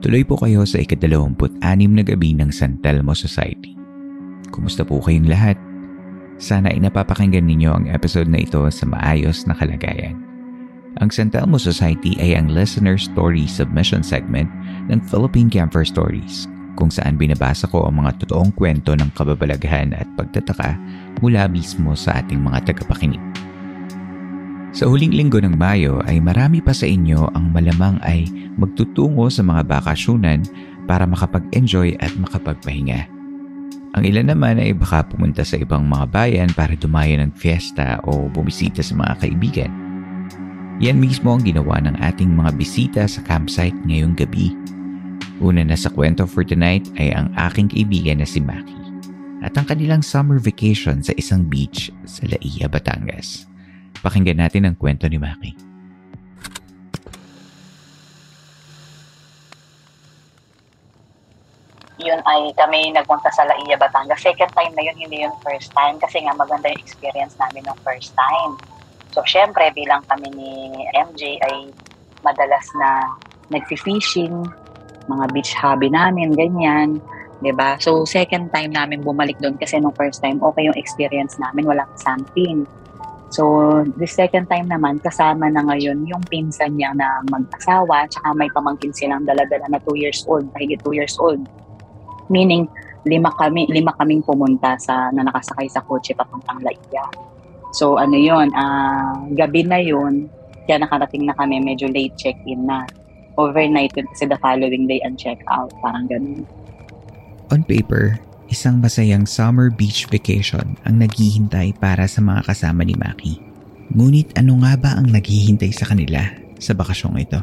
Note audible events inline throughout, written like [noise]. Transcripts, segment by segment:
Tuloy po kayo sa ikadalawamput-anim na gabi ng San Telmo Society. Kumusta po kayong lahat? Sana ay napapakinggan ninyo ang episode na ito sa maayos na kalagayan. Ang San Telmo Society ay ang listener story submission segment ng Philippine Camper Stories kung saan binabasa ko ang mga totoong kwento ng kababalaghan at pagtataka mula mismo sa ating mga tagapakinig. Sa huling linggo ng Mayo ay marami pa sa inyo ang malamang ay magtutungo sa mga bakasyunan para makapag-enjoy at makapagpahinga. Ang ilan naman ay baka pumunta sa ibang mga bayan para dumayo ng fiesta o bumisita sa mga kaibigan. Yan mismo ang ginawa ng ating mga bisita sa campsite ngayong gabi. Una na sa kwento for tonight ay ang aking kaibigan na si Maki at ang kanilang summer vacation sa isang beach sa Laia, Batangas. Pakinggan natin ang kwento ni Maki. yun ay kami nagpunta sa Laia, Batangas. Second time na yun, hindi yun first time kasi nga maganda yung experience namin ng first time. So, syempre, bilang kami ni MJ ay madalas na nag-fishing, mga beach hobby namin, ganyan. 'di ba? So, second time namin bumalik doon kasi nung first time, okay yung experience namin, walang something. So, the second time naman, kasama na ngayon yung pinsan niya na mag-asawa, tsaka may pamangkin silang dala-dala na 2 years old, mahigit 2 years old. Meaning, lima kami, lima kaming pumunta sa, na nakasakay sa kotse papuntang Laia. So, ano yun, ah, gabi na yun, kaya nakarating na kami, medyo late check-in na. Overnight yun kasi the following day ang check-out, parang ganun. On paper, isang masayang summer beach vacation ang naghihintay para sa mga kasama ni Maki. Ngunit ano nga ba ang naghihintay sa kanila sa bakasyong ito?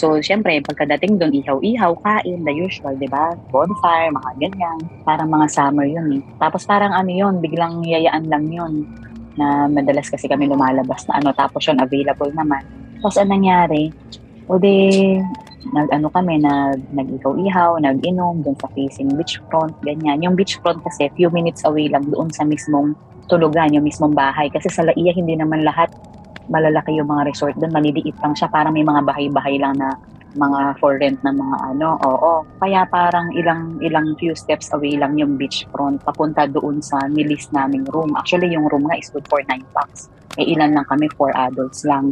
So, syempre, pagkadating doon, ihaw-ihaw, kain, the usual, di ba? Bonfire, mga ganyan. Parang mga summer yun eh. Tapos parang ano yun, biglang yayaan lang yun na madalas kasi kami lumalabas na ano, tapos yun, available naman. Tapos anong nangyari? O de, nag-ano kami, nag, nag-ihaw-ihaw, nag-inom doon sa facing beachfront, ganyan. Yung beachfront kasi, few minutes away lang doon sa mismong tulugan, yung mismong bahay. Kasi sa Laia, hindi naman lahat malalaki yung mga resort doon, maliliit lang siya, parang may mga bahay-bahay lang na mga for rent na mga ano, oo. Kaya parang ilang ilang few steps away lang yung beachfront papunta doon sa nilist naming room. Actually, yung room nga is good for 9 bucks. Eh, ilan lang kami, 4 adults lang.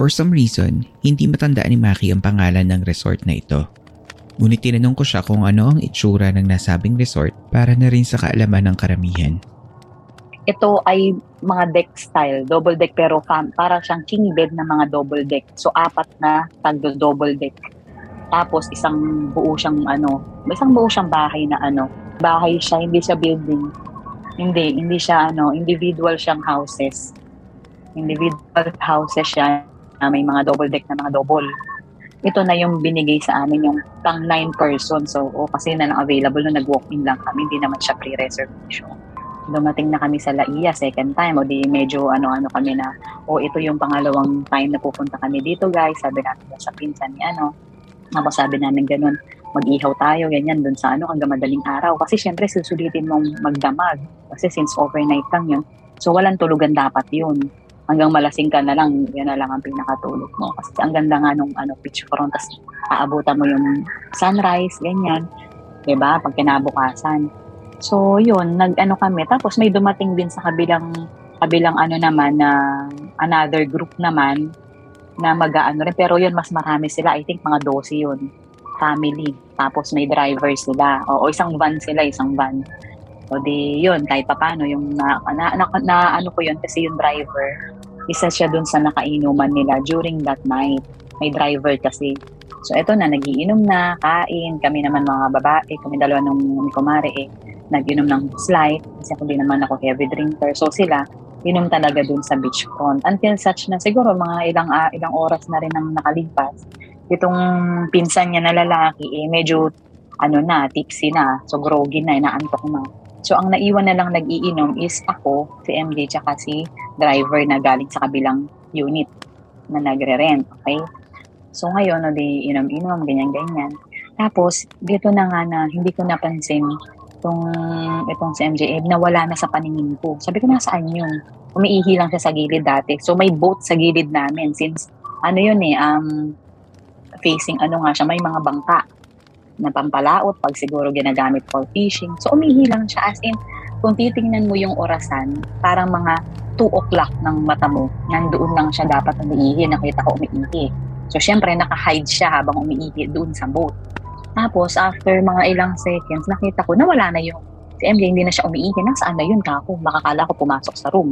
For some reason, hindi matandaan ni Maki ang pangalan ng resort na ito. Ngunit tinanong ko siya kung ano ang itsura ng nasabing resort para na rin sa kaalaman ng karamihan. Ito ay mga deck style, double deck pero fam, para siyang king bed na mga double deck. So apat na tagdo double deck. Tapos isang buo siyang ano, isang buo siyang bahay na ano, bahay siya, hindi siya building. Hindi, hindi siya ano, individual siyang houses. Individual houses siya na may mga double deck na mga double. Ito na yung binigay sa amin yung pang 9 person. So, oh, kasi na lang available na nag-walk-in lang kami, hindi naman siya pre-reservation. Dumating na kami sa Laia second time. O di medyo ano-ano kami na o ito yung pangalawang time na pupunta kami dito guys. Sabi namin sa pinsan ni ano tapos sabi namin ganun mag-ihaw tayo ganyan dun sa ano hanggang madaling araw. Kasi syempre susulitin mong magdamag. Kasi since overnight lang yun. So walang tulugan dapat yun hanggang malasing ka na lang yan na lang ang pinakatulog mo kasi ang ganda nga nung ano beach front tas aabutan mo yung sunrise ganyan ba pag kinabukasan So, yun, nag-ano kami. Tapos may dumating din sa kabilang kabilang ano naman na another group naman na mag-ano rin. Pero yun, mas marami sila. I think mga 12 yun. Family. Tapos may driver sila. O, o isang van sila, isang van. O di yun, kahit pa paano, yung na, na, na, na ano ko yun kasi yung driver, isa siya dun sa nakainuman nila during that night. May driver kasi. So eto na, nagiinom na, kain, kami naman mga babae, kami dalawa ng kumare eh, nag-inom ng slight, kasi ako din naman ako heavy drinker. So sila, inom talaga dun sa beachfront. Until such na siguro mga ilang uh, ilang oras na rin ang nakalipas, itong pinsan niya na lalaki, eh, medyo ano na, tipsy na, so groggy na, inaantok na. So ang naiwan na lang nag-iinom is ako, si MJ, tsaka si driver na galing sa kabilang unit na nagre-rent. Okay? So ngayon, no, di inom-inom, ganyan-ganyan. Tapos, dito na nga na hindi ko napansin itong, itong si MJ, eh, nawala na sa paningin ko. Sabi ko, nasaan yun? Umiihi lang siya sa gilid dati. So may boat sa gilid namin since, ano yun eh, um, facing ano nga siya, may mga bangka na pampalaot pag siguro ginagamit for fishing. So umihi lang siya as in, kung titingnan mo yung orasan, parang mga 2 o'clock ng mata mo, nandoon lang siya dapat umiihi, nakita ko umiihi. So, syempre, naka-hide siya habang umiihi doon sa boat. Tapos, after mga ilang seconds, nakita ko na wala na yung si MJ, hindi na siya umiihi. Nasaan na yun, kako? Makakala ko pumasok sa room.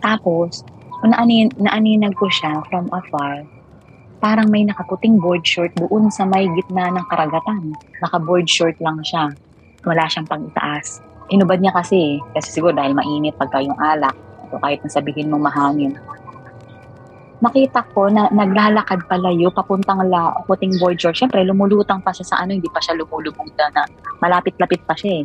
Tapos, naanin, naaninag ko siya from afar. Parang may nakaputing board short doon sa may gitna ng karagatan. Naka-board short lang siya. Wala siyang pang-itaas. Inubad niya kasi, kasi siguro dahil mainit pagka yung alak. So, kahit nasabihin mo mahangin, nakita ko na naglalakad palayo papuntang la puting board short. Siyempre, lumulutang pa siya sa ano, hindi pa siya lumulubog na, na malapit-lapit pa siya eh.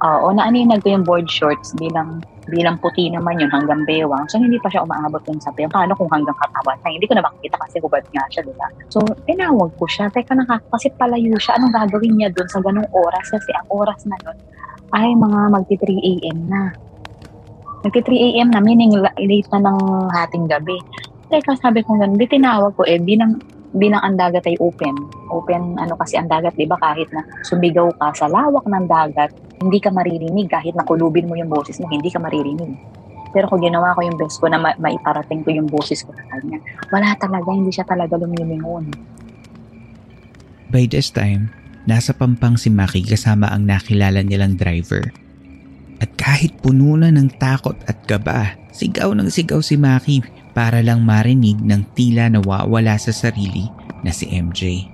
Oo, naaninag ko yung board shorts bilang bilang puti naman yun hanggang bewang. So, hindi pa siya umaabot yung sabi. Paano kung hanggang katawan na? Hindi ko na makikita kasi hubad nga siya, diba? So, tinawag ko siya. Teka, naka, kasi palayo siya. Anong gagawin niya doon sa ganong oras? Kasi ang oras na yun ay mga magti 3 a.m. na. Nagti 3 a.m. na, meaning late na ng hating gabi. Teka, sabi ko ganun, di tinawag ko eh, bilang, bilang ang dagat ay open. Open, ano kasi ang dagat, di ba, kahit na sumigaw ka sa lawak ng dagat, hindi ka maririnig. Kahit nakulubin mo yung boses mo, hindi ka maririnig. Pero kung ginawa ko yung best ko na ma- maiparating ko yung boses ko sa kanya, wala talaga, hindi siya talaga lumilingon. By this time, nasa pampang si Maki kasama ang nakilala nilang driver at kahit puno na ng takot at kaba, sigaw ng sigaw si Maki para lang marinig ng tila nawawala sa sarili na si MJ.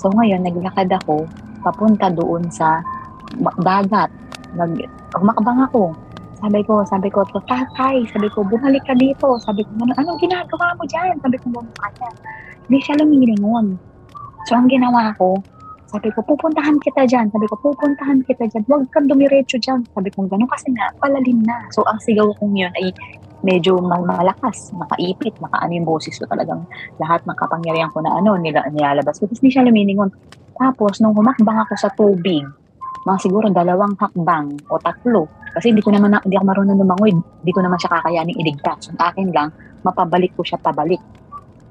So ngayon, naglakad ako papunta doon sa dagat. Nag, umakbang ako. Sabi ko, sabi ko, tatay, sabi ko, bumalik ka dito. Sabi ko, anong ginagawa mo dyan? Sabi ko, sa kanya. Hindi siya lumilingon. So ang ginawa ko, sabi ko, pupuntahan kita dyan. Sabi ko, pupuntahan kita dyan. Huwag kang dumiretso dyan. Sabi ko, gano'n kasi nga, palalim na. So, ang sigaw kong yun ay medyo malakas, nakaipit, nakaano yung boses ko talagang lahat ng kapangyarihan ko na ano, nila, nilalabas ko. Tapos hindi siya luminingon. Tapos, nung humakbang ako sa tubig, mga siguro dalawang hakbang o tatlo, kasi hindi ko naman, hindi ako marunong lumangoy, hindi ko naman siya kakayaning iligtas. Ang akin lang, mapabalik ko siya pabalik.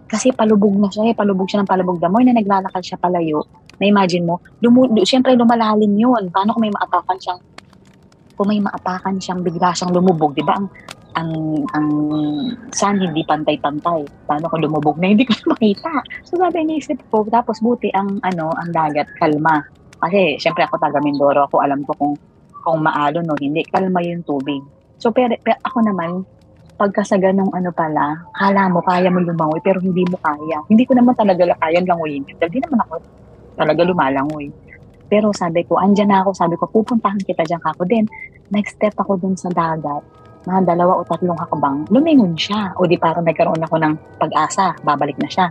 Kasi palubog na siya eh, palubog siya ng palubog. The na naglalakad siya palayo, na-imagine mo, lumu- siyempre lumalalim yun. Paano kung may maapakan siyang, kung may maapakan siyang bigla siyang lumubog, di ba? Ang, ang, ang sun hindi pantay-pantay. Paano kung lumubog na [laughs] hindi ko makita? So sabi iniisip ko, tapos buti ang, ano, ang dagat, kalma. Kasi siyempre ako taga Mindoro, ako alam ko kung, kung maalo no, hindi. Kalma yung tubig. So pero, pero ako naman, pagka sa ganong ano pala, kala mo kaya mo lumangoy pero hindi mo kaya. Hindi ko naman talaga kaya langoyin. Dahil di naman ako talaga lumalangoy. Pero sabi ko, andyan na ako, sabi ko, pupuntahan kita dyan kako. Then, next step ako dun sa dagat, mga dalawa o tatlong hakbang, lumingon siya. O di parang nagkaroon ako ng pag-asa, babalik na siya.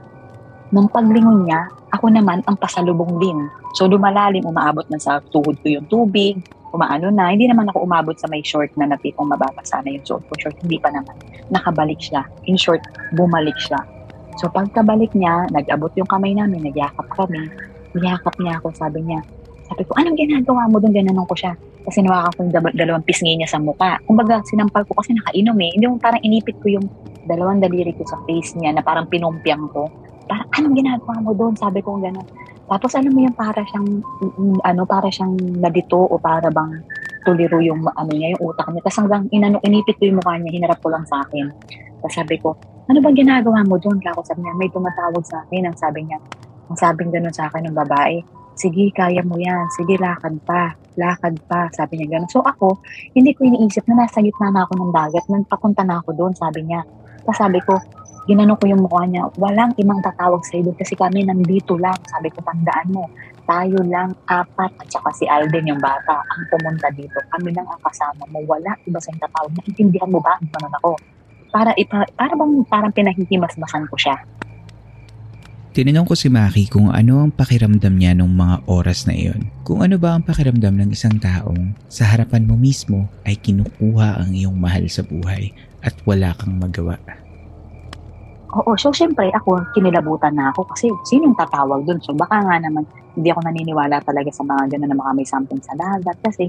Nung paglingon niya, ako naman ang pasalubong din. So lumalalim, umaabot na sa tuhod ko yung tubig, umaano na. Hindi naman ako umabot sa may short na napipong mababasa na yung suot ko short. Hindi pa naman. Nakabalik siya. In short, bumalik siya. So pagkabalik niya, nag-abot yung kamay namin, nagyakap kami niyakap niya ako, sabi niya, sabi ko, anong ginagawa mo doon? Gananong ko siya. Kasi nawakan ko yung dalawang pisngi niya sa mukha. Kumbaga, sinampal ko kasi nakainom eh. Hindi yung parang inipit ko yung dalawang daliri ko sa face niya na parang pinumpyang ko. Parang, anong ginagawa mo doon? Sabi ko gano'n. Tapos alam mo yung para siyang, ano, para siyang nadito o para bang tuliro yung, ano niya, yung utak niya. Tapos hanggang inano, inipit ko yung mukha niya, hinarap ko lang sa akin. Tapos sabi ko, ano ba ginagawa mo doon? Kaya ako sabi niya, may tumatawag sa akin. Ang sabi niya, ang sabing ganun sa akin ng babae, sige, kaya mo yan. Sige, lakad pa. Lakad pa. Sabi niya ganun. So ako, hindi ko iniisip na nasa gitna na ako ng dagat. Nagpapunta na ako doon, sabi niya. Tapos sabi ko, ginano ko yung mukha niya, walang imang tatawag sa doon kasi kami nandito lang. Sabi ko, tandaan mo, tayo lang, apat, at saka si Alden, yung bata, ang pumunta dito. Kami lang ang kasama mo. Wala iba sa tatawag. Naintindihan mo ba? Ganun ako. Para, ipa, para bang parang pinahihimas-basan ko siya. Tinanong ko si Maki kung ano ang pakiramdam niya nung mga oras na iyon. Kung ano ba ang pakiramdam ng isang taong sa harapan mo mismo ay kinukuha ang iyong mahal sa buhay at wala kang magawa. Oo, so syempre ako, kinilabutan na ako kasi sinong tatawag dun? So baka nga naman hindi ako naniniwala talaga sa mga ganun na mga may something sa dagat kasi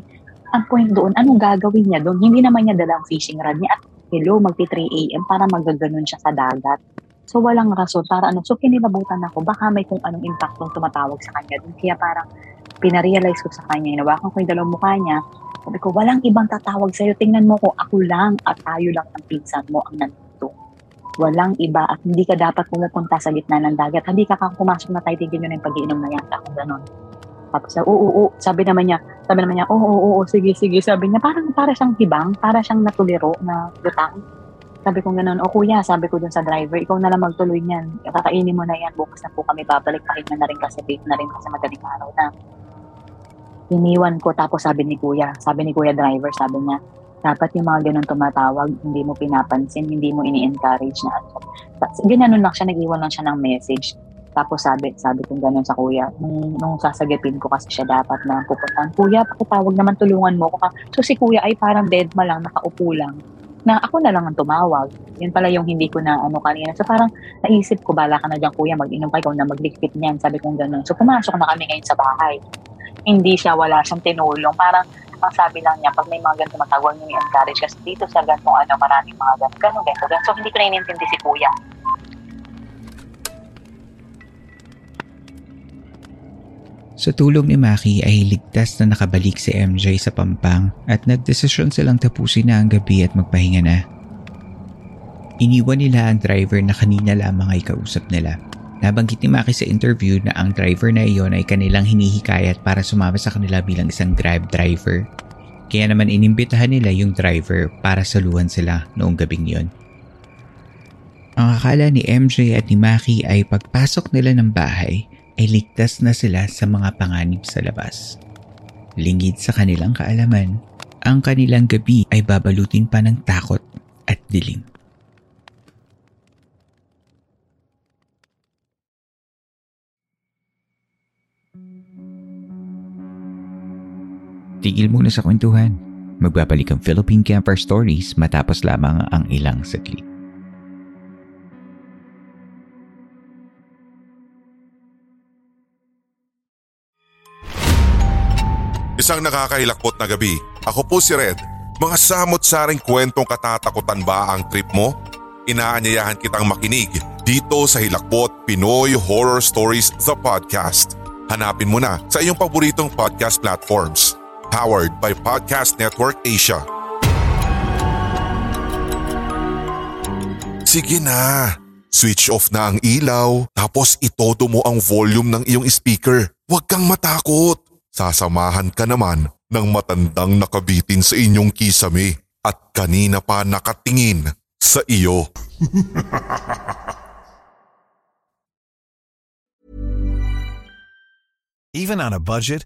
ang point doon, anong gagawin niya doon? Hindi naman niya dalang fishing rod niya at hello, magti 3 a.m. para magaganon siya sa dagat. So walang rason para ano. So kinilabutan ako, baka may kung anong impactong tumatawag sa kanya doon. Kaya parang pinarealize ko sa kanya, inawakan ko yung dalawang mukha niya. Sabi ko, walang ibang tatawag sa'yo. Tingnan mo ko, ako lang at tayo lang ang pinsan mo ang nandito. Walang iba at hindi ka dapat pumupunta sa gitna ng dagat. Hindi ka kang pumasok na tayo, tigil yun yung pag-iinom na yan. Ako ganon. Tapos, oo, oo, oo, sabi naman niya, sabi naman niya, oo, oo, oo, sige, sige. Sabi niya, parang para siyang hibang, para siyang natuliro na lutang. Sabi ko gano'n, o kuya, sabi ko dun sa driver, ikaw na lang magtuloy niyan. Kakainin mo na yan, bukas na po kami babalik. Pahinga na rin kasi, date na rin kasi madaling araw na. Iniwan ko, tapos sabi ni kuya, sabi ni kuya driver, sabi niya, dapat yung mga ganun tumatawag, hindi mo pinapansin, hindi mo ini-encourage na ano. Ginanon lang siya, nag-iwan lang siya ng message. Tapos sabi, sabi ko gano'n sa kuya, nung, nung sasagipin ko kasi siya dapat na pupuntahan, kuya, pakitawag naman, tulungan mo ko. So si kuya ay parang dead ma lang, nakaupo lang na ako na lang ang tumawag. Yun pala yung hindi ko na ano kanina. So parang naisip ko, bala ka na dyan kuya, mag-inom ka ikaw na maglikpit niyan. Sabi kong gano'n. So pumasok na kami ngayon sa bahay. Hindi siya, wala siyang tinulong. Parang ang sabi lang niya, pag may mga ganito matawag niyo i-encourage kasi dito sa ganitong ano, maraming mga ganito, ganito, ganito, ganito. So hindi ko na inintindi si kuya. Sa tulong ni Maki ay ligtas na nakabalik si MJ sa Pampang at nagdesisyon silang tapusin na ang gabi at magpahinga na. Iniwan nila ang driver na kanina lamang ay kausap nila. Nabanggit ni Maki sa interview na ang driver na iyon ay kanilang hinihikayat para sumama sa kanila bilang isang grab driver. Kaya naman inimbitahan nila yung driver para saluhan sila noong gabing yon. Ang akala ni MJ at ni Maki ay pagpasok nila ng bahay ay ligtas na sila sa mga panganib sa labas. Lingid sa kanilang kaalaman, ang kanilang gabi ay babalutin pa ng takot at dilim. Tigil muna sa kwentuhan. Magbabalik ang Philippine Camper Stories matapos lamang ang ilang saglit. Isang nakakahilakbot na gabi. Ako po si Red. Mga samot-saring kwentong katatakutan ba ang trip mo? Inaanyayahan kitang makinig dito sa Hilakbot Pinoy Horror Stories The Podcast. Hanapin mo na sa iyong paboritong podcast platforms. Powered by Podcast Network Asia. Sige na. Switch off na ang ilaw tapos itodo mo ang volume ng iyong speaker. Huwag kang matakot. Sasamahan ka naman ng matandang nakabitin sa inyong kisame at kanina pa nakatingin sa iyo. [laughs] Even on a budget,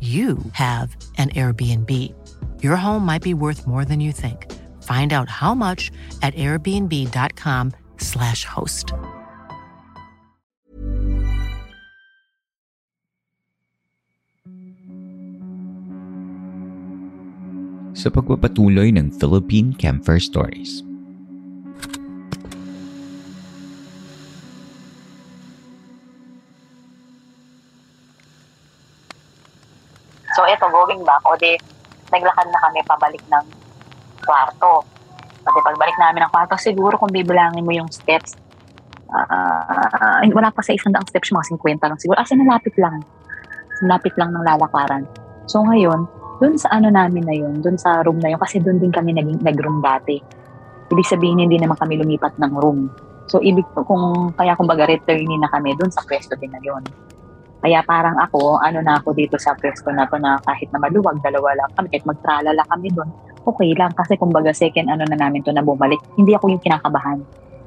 you have an Airbnb. Your home might be worth more than you think. Find out how much at airbnb.com/slash host. Sa pagpapatuloy ng Philippine Camper Stories. So eto, going back, o di, naglakad na kami pabalik ng kwarto. Pati pagbalik namin ng kwarto, siguro kung bibilangin mo yung steps, uh, wala pa sa isang daang steps, mga 50 lang siguro. As in, lang. Nalapit lang ng lalakaran. So ngayon, dun sa ano namin na yun, dun sa room na yun, kasi dun din kami naging, nag-room dati. Ibig sabihin, hindi naman kami lumipat ng room. So, ibig kung, kaya kumbaga returning na kami dun sa pwesto din na yun. Kaya parang ako, ano na ako dito sa pwesto na to na kahit na maluwag, dalawa lang kami, kahit magtralala kami doon, okay lang. Kasi kumbaga second ano na namin to na bumalik, hindi ako yung kinakabahan.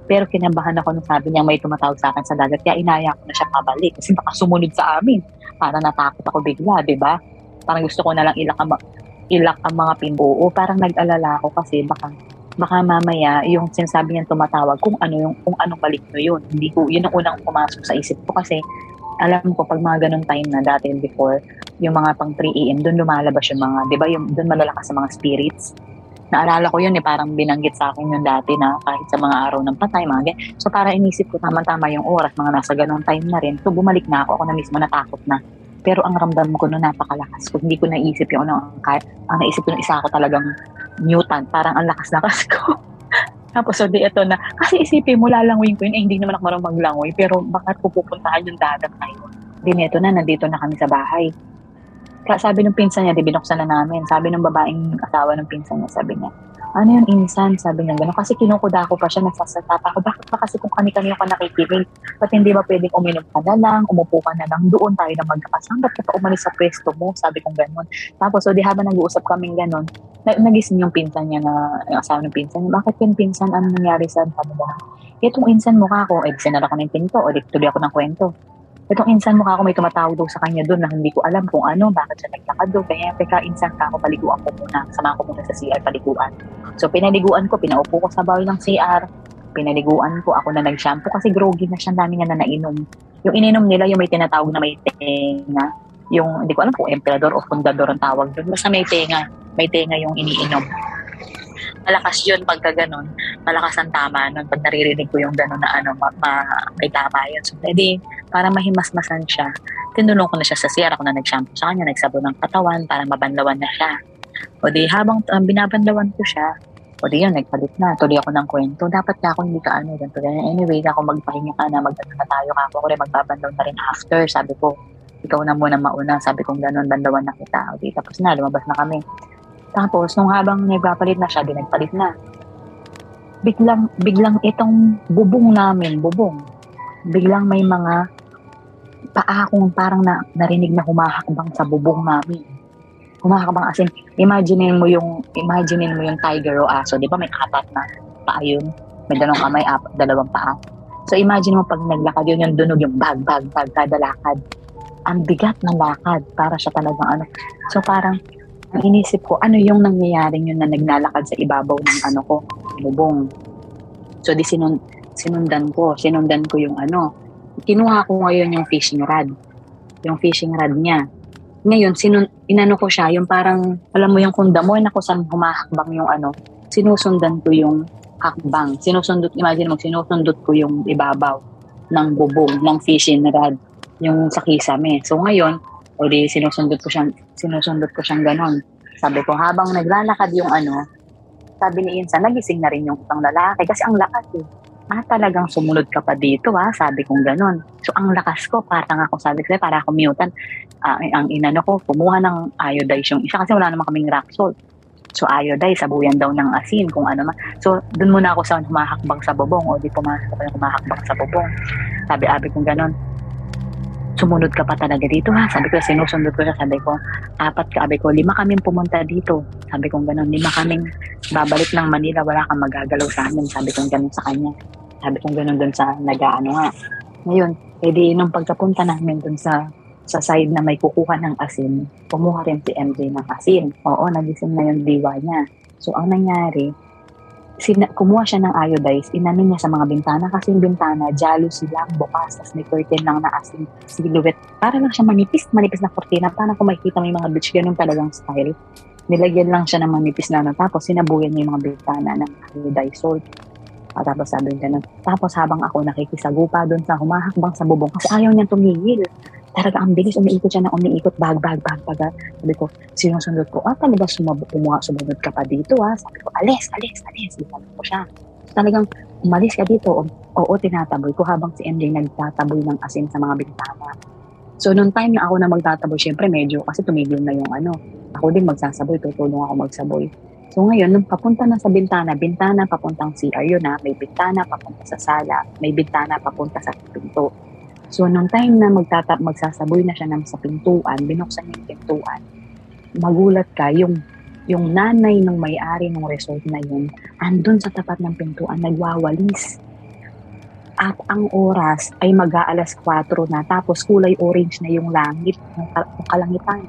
Pero kinabahan ako nung sabi niya may tumatawag sa akin sa dagat, kaya inaya ko na siya pabalik. Kasi baka sumunod sa amin. Parang natakot ako bigla, di ba? Parang gusto ko na lang ilak ang, ilak ang mga pin. Oo, parang nag-alala ako kasi baka baka mamaya yung sinasabi niya tumatawag kung ano yung kung anong balik no yun. Hindi ko yun ang unang pumasok sa isip ko kasi alam ko pag mga ganun time na dati before yung mga pang 3 AM doon lumalabas yung mga 'di ba yung doon malalakas sa mga spirits. Naalala ko yun eh parang binanggit sa akin yung dati na kahit sa mga araw ng patay mga ganyan. So para inisip ko tama-tama yung oras mga nasa ganung time na rin. So bumalik na ako ako na mismo natakot na. Pero ang ramdam ko noon napakalakas ko. Hindi ko naisip yung ano, ang, ang naisip ko ng isa ako talagang mutant. Parang ang lakas-lakas [laughs] ko. Tapos, so, di ito na, kasi isipin mo, lalangoyin ko yun, eh, hindi naman ako marunong maglangoy, pero bakit pupuntahan yung dagat na yun? Di neto na, nandito na kami sa bahay. Kaya sabi ng pinsan niya, di binuksan na namin. Sabi ng babaeng asawa ng pinsan niya, sabi niya, ano yung insan? Sabi niya gano'n. Kasi kinukuda ko pa siya, nagsasatata ako. Bakit pa kasi kung kami-kami ka nakikinig? Ba't hindi ba pwedeng uminom ka na lang, umupo ka na lang, doon tayo na magkakasama? Ba't ka pa umalis sa pwesto mo? Sabi kong gano'n. Tapos, so di habang nag-uusap kaming gano'n, na- nagising yung pinsan niya na, yung asawa ng pinsan niya, bakit yung pinsan, ano nangyari sa sabi mo? Itong insan mukha ko, eh, sinara ko ng pinto, o di tuloy ako ng kwento itong insan mukha ko may tumatawag daw sa kanya doon na hindi ko alam kung ano, bakit siya naglakad doon. Kaya, teka, insan ka ako, paliguan ko muna. Samahan ko muna sa CR, paliguan. So, pinaliguan ko, pinaupo ko sa bawal ng CR. Pinaliguan ko, ako na nag-shampoo kasi groggy na siya, dami nga na nainom. Yung ininom nila, yung may tinatawag na may tenga. Yung, hindi ko alam kung emperador o fundador ang tawag doon. Basta may tenga. May tenga yung iniinom malakas yun pagka ganun. Malakas ang tama nun pag naririnig ko yung ganun na ano, ma, ma, may tama yun. So, edi, para mahimasmasan siya, tinulong ko na siya sa CR. Ako na nag-shampoo sa kanya, nagsabo ng katawan para mabanlawan na siya. O di, habang um, binabanlawan ko siya, o di yun, nagpalit na. Tuloy ako ng kwento. Dapat na ako hindi ka ano, ganito, ganyan. Anyway, ako magpahinga ka na, magdano na tayo ka. Ako rin magbabanlaw na rin after. Sabi ko, ikaw na muna mauna. Sabi kong ganun, bandawan na kita. O di, tapos na, lumabas na kami. Tapos, nung habang nagpapalit na siya, di nagpalit na. Biglang, biglang itong bubong namin, bubong, biglang may mga paa kong parang na, narinig na humahakbang sa bubong namin. Humahakbang as in, imagine mo yung, imagine mo yung tiger o aso, di ba may apat na paa yun? May dalawang kamay, ap, dalawang paa. So imagine mo pag naglakad yun, yung dunog, yung bag, bag, bag, kada lakad. Ang bigat ng lakad, para siya talagang ano. So parang, ang inisip ko, ano yung nangyayari yun na naglalakad sa ibabaw ng ano ko, bubong. So di sinun sinundan ko, sinundan ko yung ano. Kinuha ko ngayon yung fishing rod. Yung fishing rod niya. Ngayon, sinun inano ko siya, yung parang, alam mo yung kunda mo, na kung saan humahakbang yung ano, sinusundan ko yung hakbang. Sinusundot, imagine mo, sinusundot ko yung ibabaw ng bubong, ng fishing rod, yung sa kisame. So ngayon, o di sinusundot ko siyang, sinusundot ko siyang ganon. Sabi ko, habang naglalakad yung ano, sabi ni Insa, nagising na rin yung isang lalaki kasi ang lakas eh. Ah talagang sumunod ka pa dito ha, sabi kong ganun. So ang lakas ko, parang ako sabi ko, para ako mutan, uh, ang inano ko, kumuha ng iodize yung isa kasi wala naman kaming rock salt. So iodize, sabuyan daw ng asin, kung ano man. So dun muna ako sa humahakbang sa bubong o di pumasok ako humahakbang sa bubong. Sabi-abi kong ganun sumunod ka pa talaga dito ha. Sabi ko, sinusundot ko siya. Sabi ko, apat ka. Sabi ko, lima kaming pumunta dito. Sabi ko gano'n, lima kaming babalik ng Manila. Wala kang magagalaw sa amin. Sabi ko gano'n sa kanya. Sabi ko gano'n doon sa nag-ano nga. Ngayon, edi nung pagkapunta namin doon sa sa side na may kukuha ng asin, kumuha rin si MJ ng asin. Oo, nagising na yung diwa niya. So, ang nangyari, sina, kumuha siya ng iodize, inano niya sa mga bintana kasi yung bintana, jealousy lang, bukas, tapos may curtain lang na asin silhouette. Para lang siya manipis, manipis na kurtina. Para kung makikita mo yung mga beach, ganun talagang style. Nilagyan lang siya ng manipis na ano, tapos sinabuyan niya yung mga bintana ng iodize salt. At tapos sabi niya ganun. Tapos habang ako nakikisagupa doon sa humahakbang sa bubong kasi ayaw niyang tumigil talaga ang bilis, umiikot siya na umiikot, bag, bag, bag, bag. Sabi ko, sinusundot ko, ah, talaga sumab kumuha, sumunod ka pa dito, ha? Sabi ko, alis, alis, alis. Sabi ko siya. Talagang, umalis ka dito. O, oo, tinataboy ko habang si MJ nagtataboy ng asin sa mga bintana. So, nung time na ako na magtataboy, syempre medyo, kasi tumigil na yung ano, ako din magsasaboy, tutulong ako magsaboy. So ngayon, nung papunta na sa bintana, bintana papuntang CR yun na, may bintana papunta sa sala, may bintana papunta sa pinto. So, nung time na magtata- magsasaboy na siya ng sa pintuan, binuksan niya yung pintuan, magulat ka, yung, yung nanay ng may-ari ng resort na yun, andun sa tapat ng pintuan, nagwawalis. At ang oras ay mag-aalas 4 na, tapos kulay orange na yung langit, yung kalangitan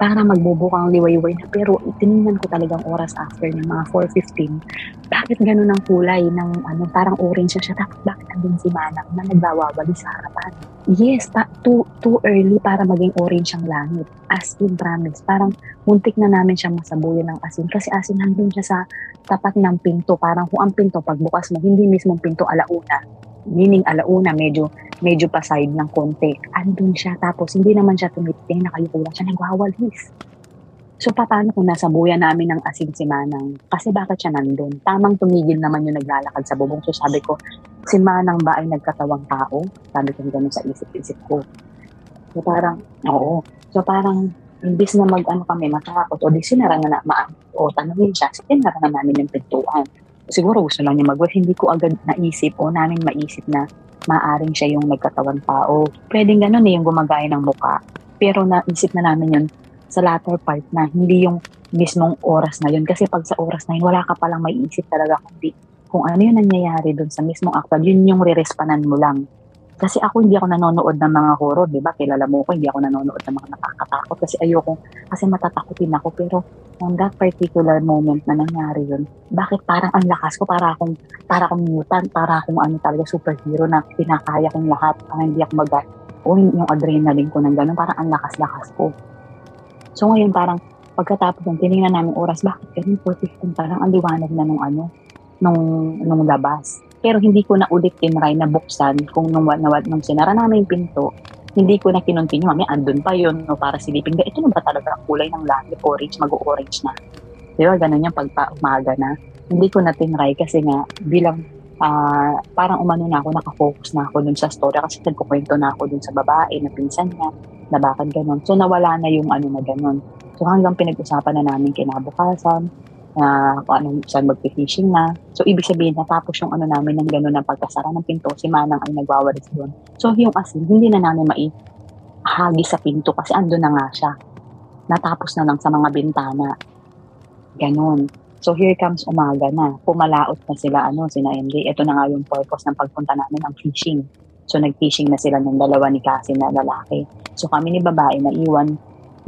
para magbubukang liwayway na. Pero itinignan ko talagang oras after ng mga 4.15. Bakit ganun ang kulay ng ano, parang orange na siya? Tapos bakit andun si Manang na nagbawawali sa harapan? Yes, ta- too, too early para maging orange ang langit. As in promise. Parang muntik na namin siya masabuyan ng asin. Kasi asin nandun siya sa tapat ng pinto. Parang kung ang pinto, pagbukas mo, hindi mismong pinto alauna. Meaning alauna, medyo medyo pa side ng konti. Andun siya, tapos hindi naman siya tumiting, nakayuko lang siya, nagwawalis. So, paano kung nasa buya namin ng asin si Manang? Kasi bakit siya nandun? Tamang tumigil naman yung naglalakad sa bubong. So, sabi ko, si Manang ba ay nagkatawang tao? Sabi ko gano'n sa isip-isip ko. So, parang, oo. So, parang, imbis na mag-ano kami, matakot, o di sinara na na, ma- o tanongin siya, sinara na namin yung pintuan. Siguro gusto lang niya mag Hindi ko agad naisip o namin maisip na maaring siya yung nagkatawan tao. Pwedeng ganun eh, yung gumagaya ng muka. Pero naisip na namin yun sa latter part na hindi yung mismong oras na yun. Kasi pag sa oras na yun, wala ka palang maiisip talaga kundi kung ano yung nangyayari dun sa mismong actual, yun yung re-respanan mo lang. Kasi ako hindi ako nanonood ng mga horror, di ba? Kilala mo ko, hindi ako nanonood ng mga nakakatakot kasi ayoko, kasi matatakotin ako. Pero on that particular moment na nangyari yun, bakit parang ang lakas ko, para akong, para akong mutant, para akong ano talaga superhero na pinakaya kong lahat, parang hindi ako mag o yung adrenaline ko ng ganun, parang ang lakas-lakas ko. So ngayon parang pagkatapos ng tinignan namin oras, bakit ganun 4.15 parang ang liwanag na nung ano, nung, nung labas. Pero hindi ko na ulit tinry na buksan kung nung, nung, nung sinara namin yung pinto, hindi ko na kinontinue. Mami, andun pa yun no, para silipin. Ito na ba talaga ang kulay ng langit? Orange, mag-orange na. Di ba? Ganun yung pagpa umaga na. Hindi ko na tinry kasi nga bilang uh, parang umano na ako, nakafocus na ako dun sa story kasi nagkukwento na ako dun sa babae na pinsan niya na bakit ganun. So nawala na yung ano na ganun. So hanggang pinag-usapan na namin kinabukasan, na kung anong saan mag-fishing na. So, ibig sabihin, natapos yung ano namin ng gano'n ng pagkasara ng pinto, si Manang ay nagwawalis doon. So, yung asin, hindi na namin maihagi sa pinto kasi ando na nga siya. Natapos na lang sa mga bintana. Ganon. So, here comes umaga na. Pumalaot na sila, ano, sina MJ. Ito na nga yung purpose ng pagpunta namin ng fishing. So, nag-fishing na sila ng dalawa ni Cassie na lalaki. So, kami ni babae na iwan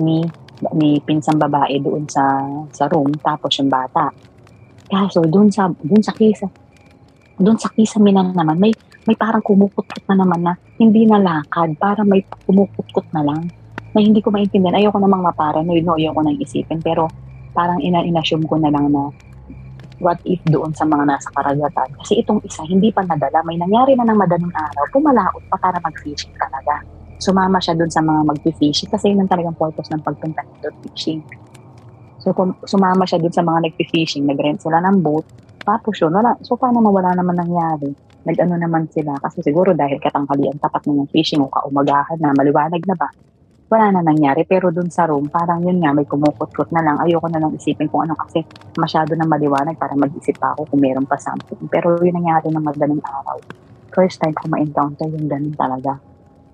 ni may pinsang babae doon sa sa room tapos yung bata. Kaso doon sa doon sa kisa doon sa kisa mina naman may may parang kumukutkot na naman na hindi na lakad, para may kumukutkot na lang. Na hindi ko maintindihan. Ayoko namang maparanoid, no? ayoko nang isipin. Pero parang ina-inassume ko na lang na what if doon sa mga nasa karagatan. Kasi itong isa, hindi pa nadala. May nangyari na ng madaling araw, pumalaot pa para mag-fishing talaga sumama siya dun sa mga mag-fishing kasi yun ang talagang purpose ng pagpunta nito fishing. So, kung sumama siya dun sa mga nag-fishing, nag-rent sila ng boat, Tapos yun, wala. So, paano mawala naman nangyari? Nag-ano naman sila. Kasi siguro dahil katanghalian tapat na yung fishing o kaumagahan na maliwanag na ba, wala na nangyari. Pero dun sa room, parang yun nga, may kumukot-kot na lang. Ayoko na lang isipin kung ano kasi masyado na maliwanag para mag-isip pa ako kung meron pa something. Pero yun nangyari ng madaling araw. First time ko ma-encounter yung ganun talaga.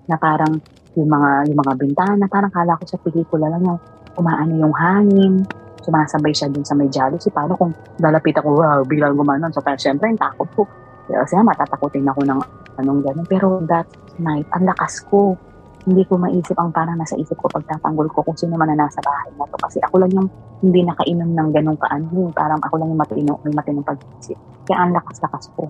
Na parang yung mga, yung mga bintana, parang kala ko sa pelikula lang yung umaano yung hangin, sumasabay siya dun sa may jealousy. Paano kung lalapit ako, wow, biglang gumanon. So, parang syempre, yung takot ko. Kasi matatakotin ako ng anong gano'n. Pero that night, ang lakas ko. Hindi ko maisip ang parang nasa isip ko pagtatanggol ko kung sino man na nasa bahay na to. Kasi ako lang yung hindi nakainom ng ganong kaano. Parang ako lang yung matino, may matinong pag-isip. Kaya ang lakas-lakas ko.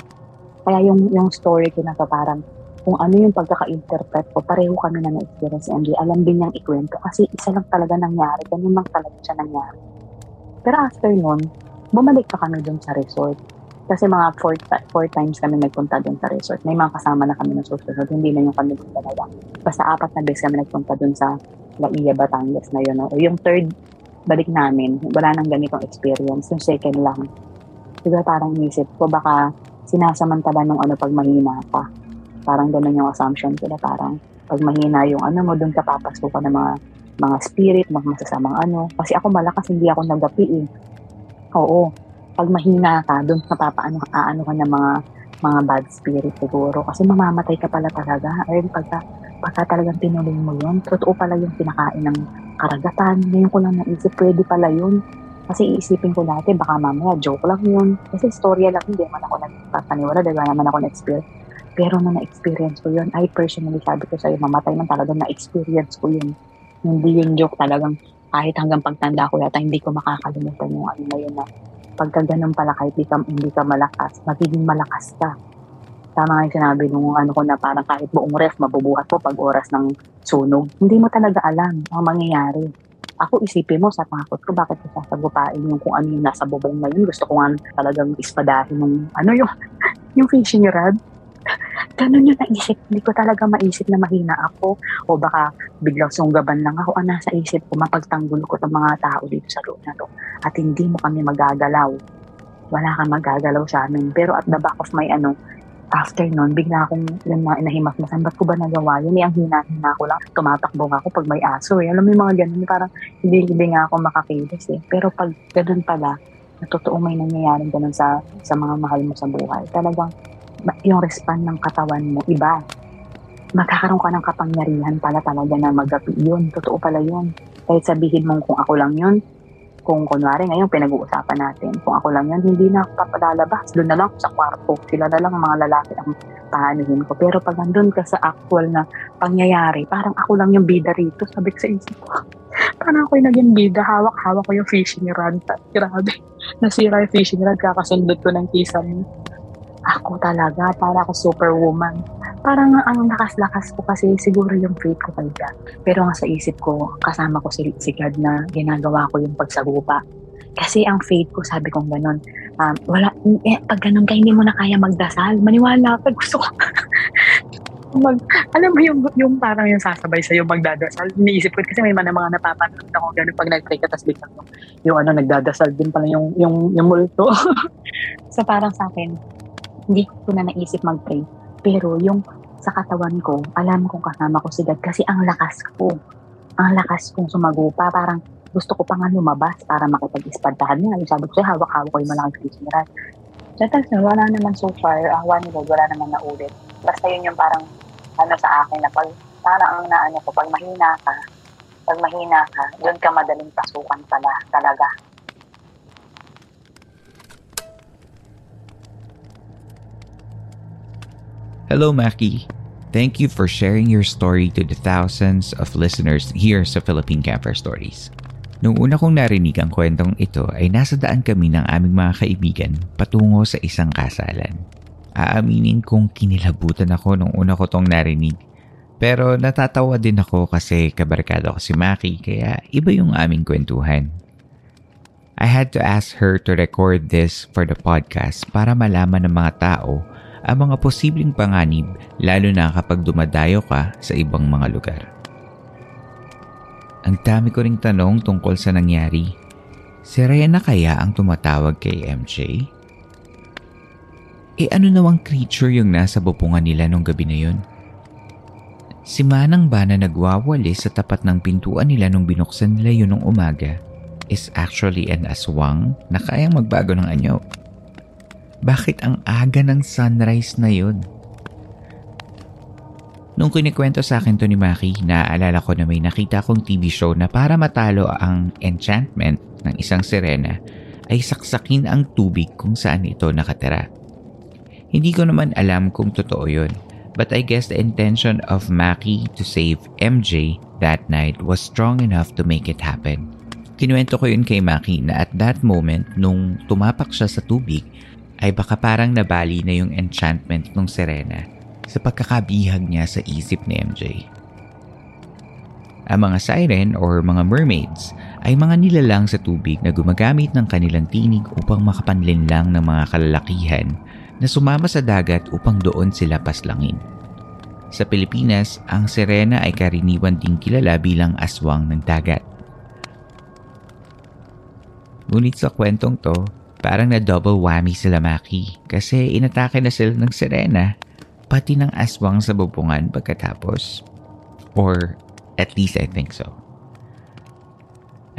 Kaya yung, yung story ko na to parang kung ano yung pagkaka-interpret ko, pareho kami na na-experience si MJ. Alam din niyang ikwento kasi isa lang talaga nangyari. Ganun lang talaga siya nangyari. Pero after nun, bumalik pa kami dun sa resort. Kasi mga four, four times kami nagpunta dun sa resort. May mga kasama na kami na susunod. Hindi na yung kami dun talaga. Basta apat na beses kami nagpunta dun sa La Ia, Batangas na yun. No? Yung third balik namin, wala nang ganitong experience. Yung second lang. Diba parang isip ko, baka sinasamantala nung ano pag mahina ka. Parang ganun yung assumption ko na parang pag mahina yung ano mo, dun ka papasko ka ng mga mga spirit, mga masasamang ano. Kasi ako malakas, hindi ako nagapi eh. Oo. Pag mahina ka, doon napapaano aano ka ng mga mga bad spirit siguro. Kasi mamamatay ka pala talaga. Or pagka, pagka talagang tinuloy mo yun, totoo pala yung pinakain ng karagatan. Ngayon ko lang naisip, pwede pala yun. Kasi iisipin ko dati, baka mamaya joke lang yun. Kasi storya lang, hindi man ako nagpapaniwala, dahil naman ako na-experience. Pero nung na-experience ko yun, I personally sabi ko sa'yo, mamatay man talaga na-experience ko yun. Hindi yung joke talagang kahit hanggang pagtanda ko yata, hindi ko makakalimutan yung ano na yun na pagka ganun pala kahit hindi ka, hindi ka malakas, magiging malakas ka. Tama nga yung sinabi nung ano ko na parang kahit buong ref, mabubuhat mo pag oras ng sunog. Hindi mo talaga alam ang mangyayari. Ako isipin mo sa takot ko, bakit ko sasagupain yung kung ano yung nasa bubong na yun. Gusto ko nga talagang ispadahin ng ano yung, [laughs] yung fishing rod. Ganun yung naisip. Hindi ko talaga maisip na mahina ako o baka biglang sunggaban lang ako. Ang nasa isip ko, mapagtanggol ko ng mga tao dito sa loob na to. At hindi mo kami magagalaw. Wala kang magagalaw sa amin. Pero at the back of my ano, after nun, bigla akong yung mga inahimasmasan, ba't ko ba nagawa yun? Eh, ang hina-hina ko lang. Tumatakbo ako pag may aso. Eh. Alam mo yung mga ganun, parang hindi, hindi nga ako makakilos eh. Pero pag ganun pala, na totoo may nangyayaring ganun sa, sa mga mahal mo sa buhay. Talagang yung respond ng katawan mo, iba. Magkakaroon ka ng kapangyarihan pala talaga na magapi yun. Totoo pala yun. Kahit sabihin mong kung ako lang yun, kung kunwari ngayon pinag-uusapan natin, kung ako lang yan, hindi na ako papalalabas. Doon na lang sa kwarto. Sila na lang mga lalaki ang pahanuhin ko. Pero pag nandun ka sa actual na pangyayari, parang ako lang yung bida rito. Sabi ko sa isip ko, [laughs] parang ako yung naging bida. Hawak-hawak ko yung fishing rod. Grabe. [laughs] Nasira yung fishing rod. Kakasundot ko ng kisam. Ako talaga, para ako superwoman. Parang ang lakas-lakas ko kasi siguro yung faith ko kay. Pero nga sa isip ko, kasama ko si, si God na ginagawa ko yung pagsagupa. Kasi ang faith ko, sabi kong ganun, um, wala, eh, pag ganun ka, hindi mo na kaya magdasal. Maniwala ka, gusto ko. [laughs] mag, alam mo yung, yung parang yung sasabay sa'yo magdadasal. Iniisip ko kasi may mga mga napapanood ako ganun pag nag-pray ka, tapos biglang yung, yung ano, nagdadasal din pala yung, yung, yung multo. [laughs] so parang sa akin, hindi ko na naisip mag-pray. Pero yung sa katawan ko, alam kong kasama ko si God kasi ang lakas ko. Ang lakas kong sumagupa. Parang gusto ko pa nga lumabas para makipag-ispadahan niya. Yung sabi ko siya, hawak-hawak ko yung malaking rod. So, tapos wala naman so far, uh, one God, wala naman na ulit. Basta yun yung parang ano sa akin na pag parang ang naano ko, pag mahina ka, pag mahina ka, doon ka madaling pasukan pala talaga. Hello, Maki. Thank you for sharing your story to the thousands of listeners here sa Philippine Camper Stories. Nung una kong narinig ang kwentong ito ay nasa daan kami ng aming mga kaibigan patungo sa isang kasalan. Aaminin kong kinilabutan ako nung una ko tong narinig. Pero natatawa din ako kasi kabarkado ko si Maki kaya iba yung aming kwentuhan. I had to ask her to record this for the podcast para malaman ng mga tao ang mga posibleng panganib lalo na kapag dumadayo ka sa ibang mga lugar. Ang dami ko ring tanong tungkol sa nangyari. Si Rhea na kaya ang tumatawag kay MJ? E ano nawang creature yung nasa bupungan nila nung gabi na yun? Si Manang ba na nagwawali sa tapat ng pintuan nila nung binuksan nila yun nung umaga is actually an aswang na kayang magbago ng anyo. Bakit ang aga ng sunrise na yun? Nung kinikwento sa akin to ni Maki, naaalala ko na may nakita kong TV show na para matalo ang enchantment ng isang sirena ay saksakin ang tubig kung saan ito nakatira. Hindi ko naman alam kung totoo yun. But I guess the intention of Maki to save MJ that night was strong enough to make it happen. Kinuwento ko yun kay Maki na at that moment nung tumapak siya sa tubig ay baka parang nabali na yung enchantment ng Serena sa pagkakabihag niya sa isip ni MJ. Ang mga siren or mga mermaids ay mga nilalang sa tubig na gumagamit ng kanilang tinig upang makapanlinlang ng mga kalalakihan na sumama sa dagat upang doon sila paslangin. Sa Pilipinas, ang sirena ay karaniwan ding kilala bilang aswang ng dagat. Ngunit sa kwentong to, parang na double whammy sila Maki kasi inatake na sila ng sirena pati ng aswang sa bubungan pagkatapos. Or at least I think so.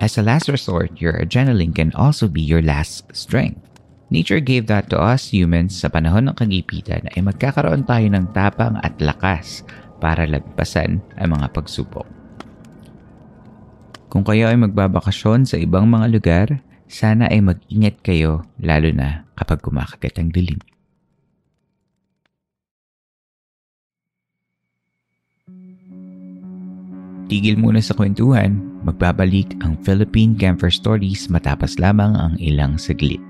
As a last resort, your adrenaline can also be your last strength. Nature gave that to us humans sa panahon ng kagipitan ay magkakaroon tayo ng tapang at lakas para lagpasan ang mga pagsubok. Kung kayo ay magbabakasyon sa ibang mga lugar, sana ay mag-ingat kayo lalo na kapag kumakagat ang dilim. Tigil muna sa kwentuhan, magbabalik ang Philippine Camper Stories matapos lamang ang ilang saglit.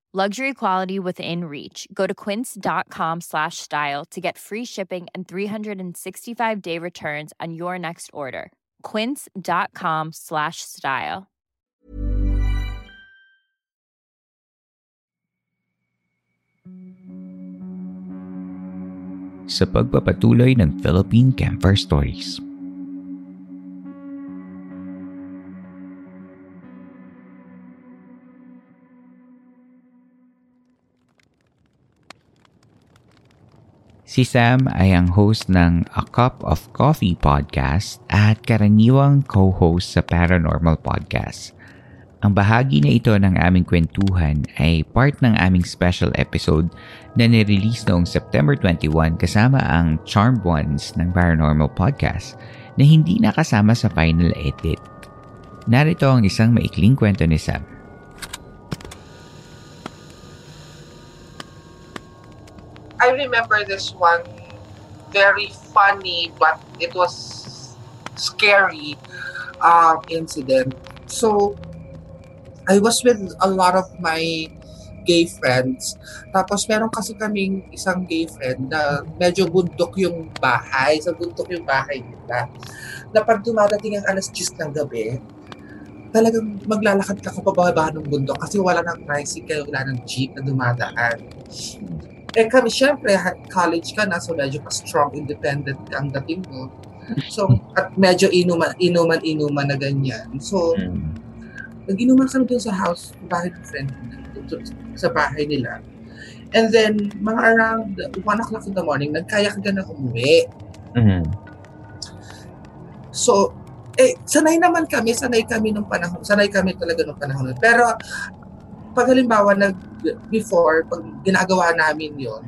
Luxury quality within reach. Go to quince.com slash style to get free shipping and 365 day returns on your next order. Quince.com slash style. Sa pagpapatuloy ng Philippine Camper Stories. Si Sam ay ang host ng A Cup of Coffee podcast at karaniwang co-host sa Paranormal Podcast. Ang bahagi na ito ng aming kwentuhan ay part ng aming special episode na nirelease noong September 21 kasama ang Charmed Ones ng Paranormal Podcast na hindi nakasama sa final edit. Narito ang isang maikling kwento ni Sam. I remember this one very funny, but it was scary um, incident. So, I was with a lot of my gay friends. Tapos meron kasi kaming isang gay friend na medyo bundok yung bahay. Sa bundok yung bahay nila. Na pag dumadating ang alas 10 ng gabi, talagang maglalakad ka kapababa ng bundok kasi wala nang tricycle, wala nang jeep na dumadaan. Eh kami, syempre, college ka na, so medyo ka strong, independent ang dating mo. So, [laughs] at medyo inuman, inuman, inuman na ganyan. So, Hmm. nag-inuman kami dun sa house, bahay ng friend, sa bahay nila. And then, mga around 1 o'clock in the morning, nagkaya ka na umuwi. Mm. So, eh, sanay naman kami, sanay kami nung panahon, sanay kami talaga nung panahon. Pero, pag halimbawa, nag, before, pag ginagawa namin yon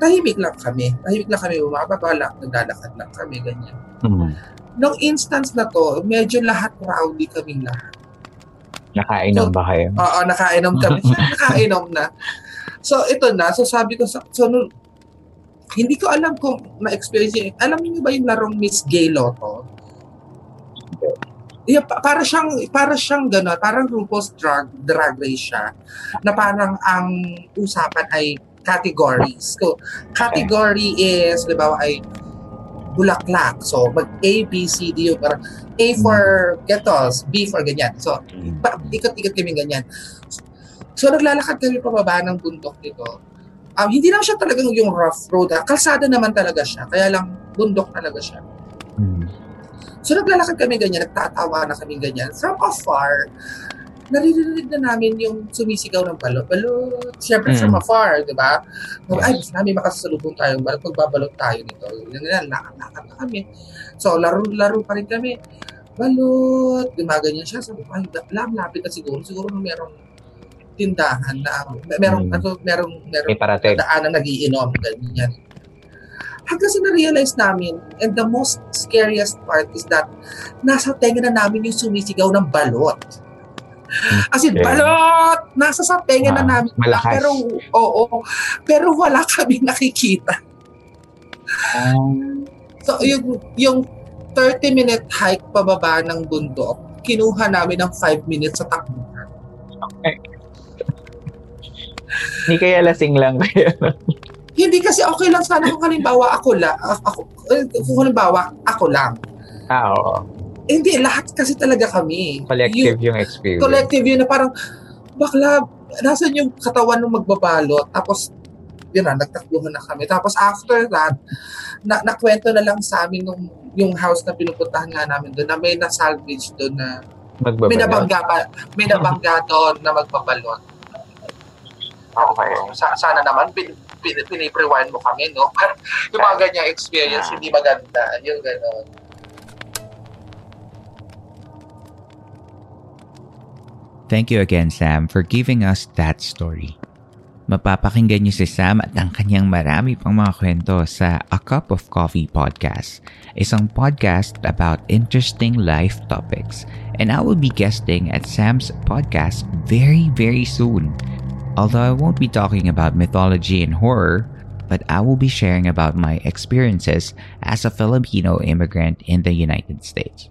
tahimik lang kami. Tahimik lang kami, bumababa lang, naglalakad lang kami, ganyan. Mm. Nung instance na to, medyo lahat rowdy kaming lahat. Nakainom ba kayo? Oo, nakainom kami. [laughs] nakainom na. So, ito na. So, sabi ko, sa, so, nung, hindi ko alam kung na-experience yun. Alam niyo ba yung larong Miss Gay Lotto? Yeah, pa- para siyang para siyang gano'n, parang RuPaul's drag drag race siya na parang ang usapan ay categories. So, category is, di ba, ay bulaklak. So, mag A, B, C, D, yung parang A for kettles, B for ganyan. So, pa, ikot-ikot kami ganyan. So, naglalakad kami pababa ng bundok nito. Um, hindi naman siya talagang yung rough road. ha. Kalsada naman talaga siya. Kaya lang, bundok talaga siya. So naglalakad kami ganyan, nagtatawa na kami ganyan. From afar, naririnig na namin yung sumisigaw ng balot. Balot. Siyempre Mm. from afar, di ba? Ay, gusto namin makasalubong tayong balot. Magbabalot tayo nito. Lakad-lakad na kami. So, laro-laro pa rin kami. Balot. Gumaganyan siya. Sabi ko, ay, lam, lapit na siguro. Siguro merong tindahan na, merong, Mm. ano, merong, merong May parating. daan na nagiinom, ganyan. Hanggang sa na-realize namin, and the most scariest part is that nasa tenga na namin yung sumisigaw ng balot. As in, Okay. balot! Nasa sa tenga na Ah, namin. malakas. Pero, oo, pero wala kami nakikita. So, yung, yung 30-minute hike pababa ng bundok, kinuha namin ng 5 minutes sa takbo. Hindi kaya lasing lang kayo. Hindi kasi okay lang sana kung halimbawa ako lang, ako, eh, kung halimbawa ako lang. ah, oo. Eh, hindi, lahat kasi talaga kami. Collective Yung, yung experience. collective yun na parang, bakla, nasan yung katawan ng magbabalot? Tapos, yun na, nagtakbuhan na kami. Tapos after that, na, nakwento na lang sa amin nung yung house na pinupuntahan nga namin doon na may na-salvage doon na may Magbabalot. nabangga, pa- may nabangga doon na magbabalot. Okay. Sa, sana naman, pin, pin, piniprewind mo kami, no? [laughs] yung mga ganyang experience, hindi maganda. Yung gano'n. Thank you again, Sam, for giving us that story. Mapapakinggan niyo si Sam at ang kanyang marami pang mga kwento sa A Cup of Coffee podcast, isang podcast about interesting life topics. And I will be guesting at Sam's podcast very, very soon. Although I won't be talking about mythology and horror, but I will be sharing about my experiences as a Filipino immigrant in the United States.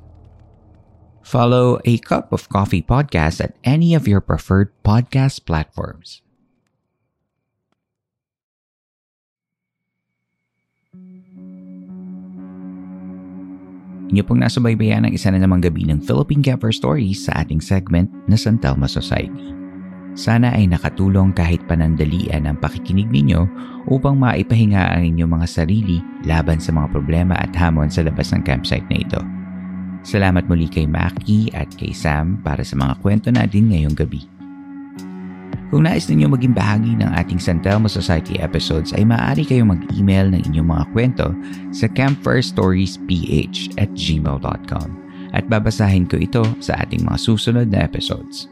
Follow A Cup of Coffee podcast at any of your preferred podcast platforms. Inyo pong nasubaybayan ang isa na namang gabi ng Philippine Camper Stories sa ating segment na San Telmo Society. Sana ay nakatulong kahit panandalian ang pakikinig ninyo upang maipahinga ang inyong mga sarili laban sa mga problema at hamon sa labas ng campsite na ito. Salamat muli kay Maki at kay Sam para sa mga kwento natin ngayong gabi. Kung nais ninyo maging bahagi ng ating San Telmo Society episodes ay maaari kayong mag-email ng inyong mga kwento sa campfirestoriesph at gmail.com at babasahin ko ito sa ating mga susunod na episodes.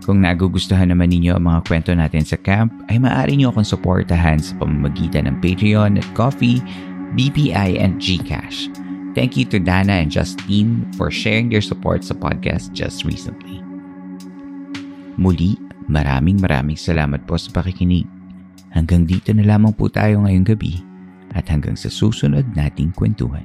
Kung nagugustuhan naman ninyo ang mga kwento natin sa camp, ay maaari nyo akong suportahan sa pamamagitan ng Patreon at Coffee, BPI, and GCash. Thank you to Dana and Justine for sharing their support sa podcast just recently. Muli, maraming maraming salamat po sa pakikinig. Hanggang dito na lamang po tayo ngayong gabi at hanggang sa susunod nating kwentuhan.